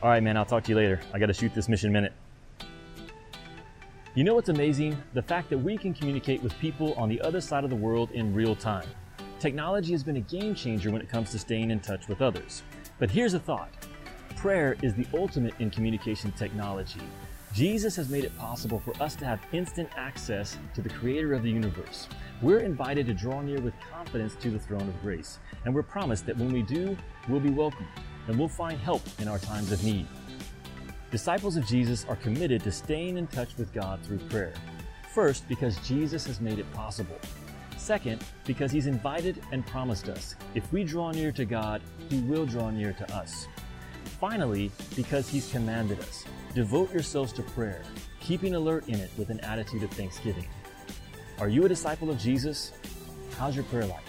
All right, man, I'll talk to you later. I got to shoot this mission minute. You know what's amazing? The fact that we can communicate with people on the other side of the world in real time. Technology has been a game changer when it comes to staying in touch with others. But here's a thought prayer is the ultimate in communication technology. Jesus has made it possible for us to have instant access to the creator of the universe. We're invited to draw near with confidence to the throne of grace, and we're promised that when we do, we'll be welcomed and we'll find help in our times of need. Disciples of Jesus are committed to staying in touch with God through prayer. First, because Jesus has made it possible. Second, because He's invited and promised us if we draw near to God, He will draw near to us. Finally, because He's commanded us devote yourselves to prayer, keeping alert in it with an attitude of thanksgiving. Are you a disciple of Jesus? How's your prayer life?